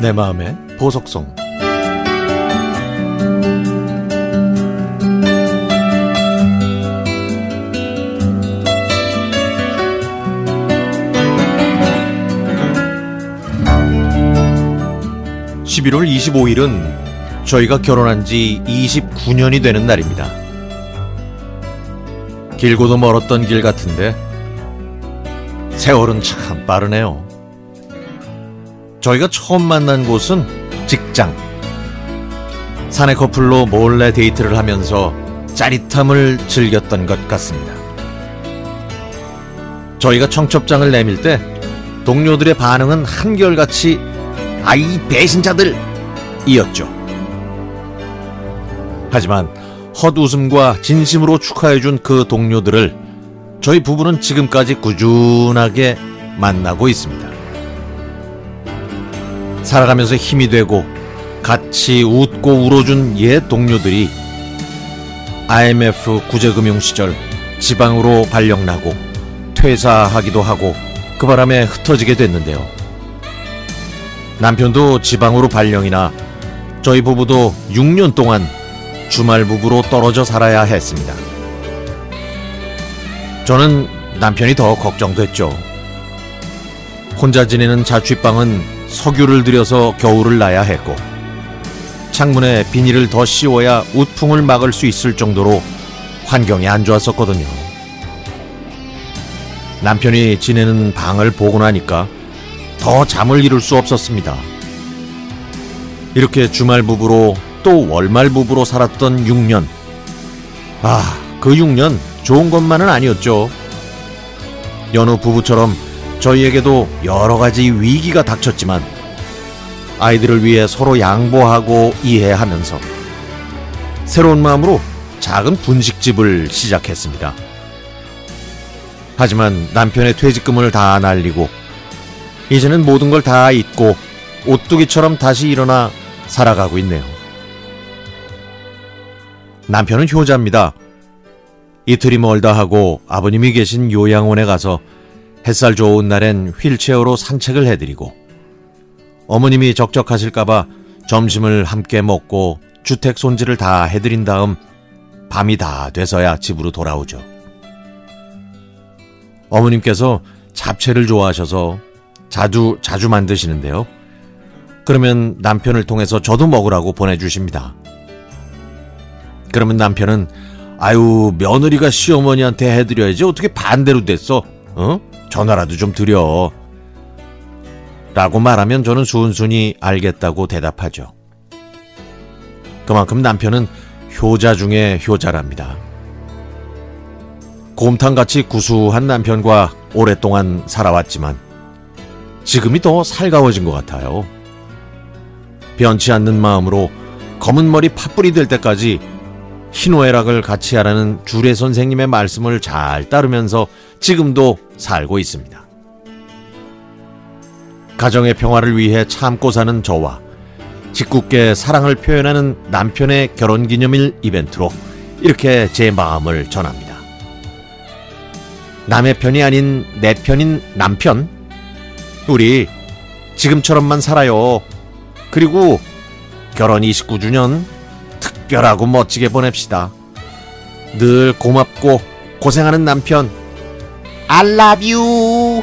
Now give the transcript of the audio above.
내 마음의 보석성 11월 25일은 저희가 결혼한 지 29년이 되는 날입니다. 길고도 멀었던 길 같은데 세월은 참 빠르네요. 저희가 처음 만난 곳은 직장. 사내 커플로 몰래 데이트를 하면서 짜릿함을 즐겼던 것 같습니다. 저희가 청첩장을 내밀 때 동료들의 반응은 한결같이 아이 배신자들 이었죠. 하지만 헛웃음과 진심으로 축하해준 그 동료들을 저희 부부는 지금까지 꾸준하게 만나고 있습니다. 살아가면서 힘이 되고 같이 웃고 울어준 옛 동료들이 IMF 구제금융 시절 지방으로 발령나고 퇴사하기도 하고 그 바람에 흩어지게 됐는데요. 남편도 지방으로 발령이나 저희 부부도 6년 동안 주말 부부로 떨어져 살아야 했습니다. 저는 남편이 더 걱정됐죠. 혼자 지내는 자취방은 석유를 들여서 겨울을 나야 했고, 창문에 비닐을 더 씌워야 우풍을 막을 수 있을 정도로 환경이 안 좋았었거든요. 남편이 지내는 방을 보고 나니까 더 잠을 이룰 수 없었습니다. 이렇게 주말 부부로 또 월말 부부로 살았던 6년. 아, 그 6년 좋은 것만은 아니었죠. 여느 부부처럼 저희에게도 여러 가지 위기가 닥쳤지만 아이들을 위해 서로 양보하고 이해하면서 새로운 마음으로 작은 분식집을 시작했습니다. 하지만 남편의 퇴직금을 다 날리고 이제는 모든 걸 다 잊고 오뚜기처럼 다시 일어나 살아가고 있네요. 남편은 효자입니다. 이틀이 멀다 하고 아버님이 계신 요양원에 가서 햇살 좋은 날엔 휠체어로 산책을 해드리고 어머님이 적적하실까봐 점심을 함께 먹고 주택 손질을 다 해드린 다음 밤이 다 돼서야 집으로 돌아오죠. 어머님께서 잡채를 좋아하셔서 자주 자주 만드시는데요. 그러면 남편을 통해서 저도 먹으라고 보내주십니다. 그러면 남편은 아유 며느리가 시어머니한테 해드려야지 어떻게 반대로 됐어? 어? 전화라도 좀 드려. 라고 말하면 저는 순순히 알겠다고 대답하죠. 그만큼 남편은 효자 중에 효자랍니다. 곰탕같이 구수한 남편과 오랫동안 살아왔지만 지금이 더 살가워진 것 같아요. 변치 않는 마음으로 검은 머리 팥불이 될 때까지 희노애락을 같이 하라는 주례 선생님의 말씀을 잘 따르면서 지금도 살고 있습니다. 가정의 평화를 위해 참고 사는 저와 짓궂게 사랑을 표현하는 남편의 결혼 기념일 이벤트로 이렇게 제 마음을 전합니다. 남의 편이 아닌 내 편인 남편. 우리 지금처럼만 살아요. 그리고 결혼 29주년 특별하고 멋지게 보냅시다. 늘 고맙고 고생하는 남편. I love you.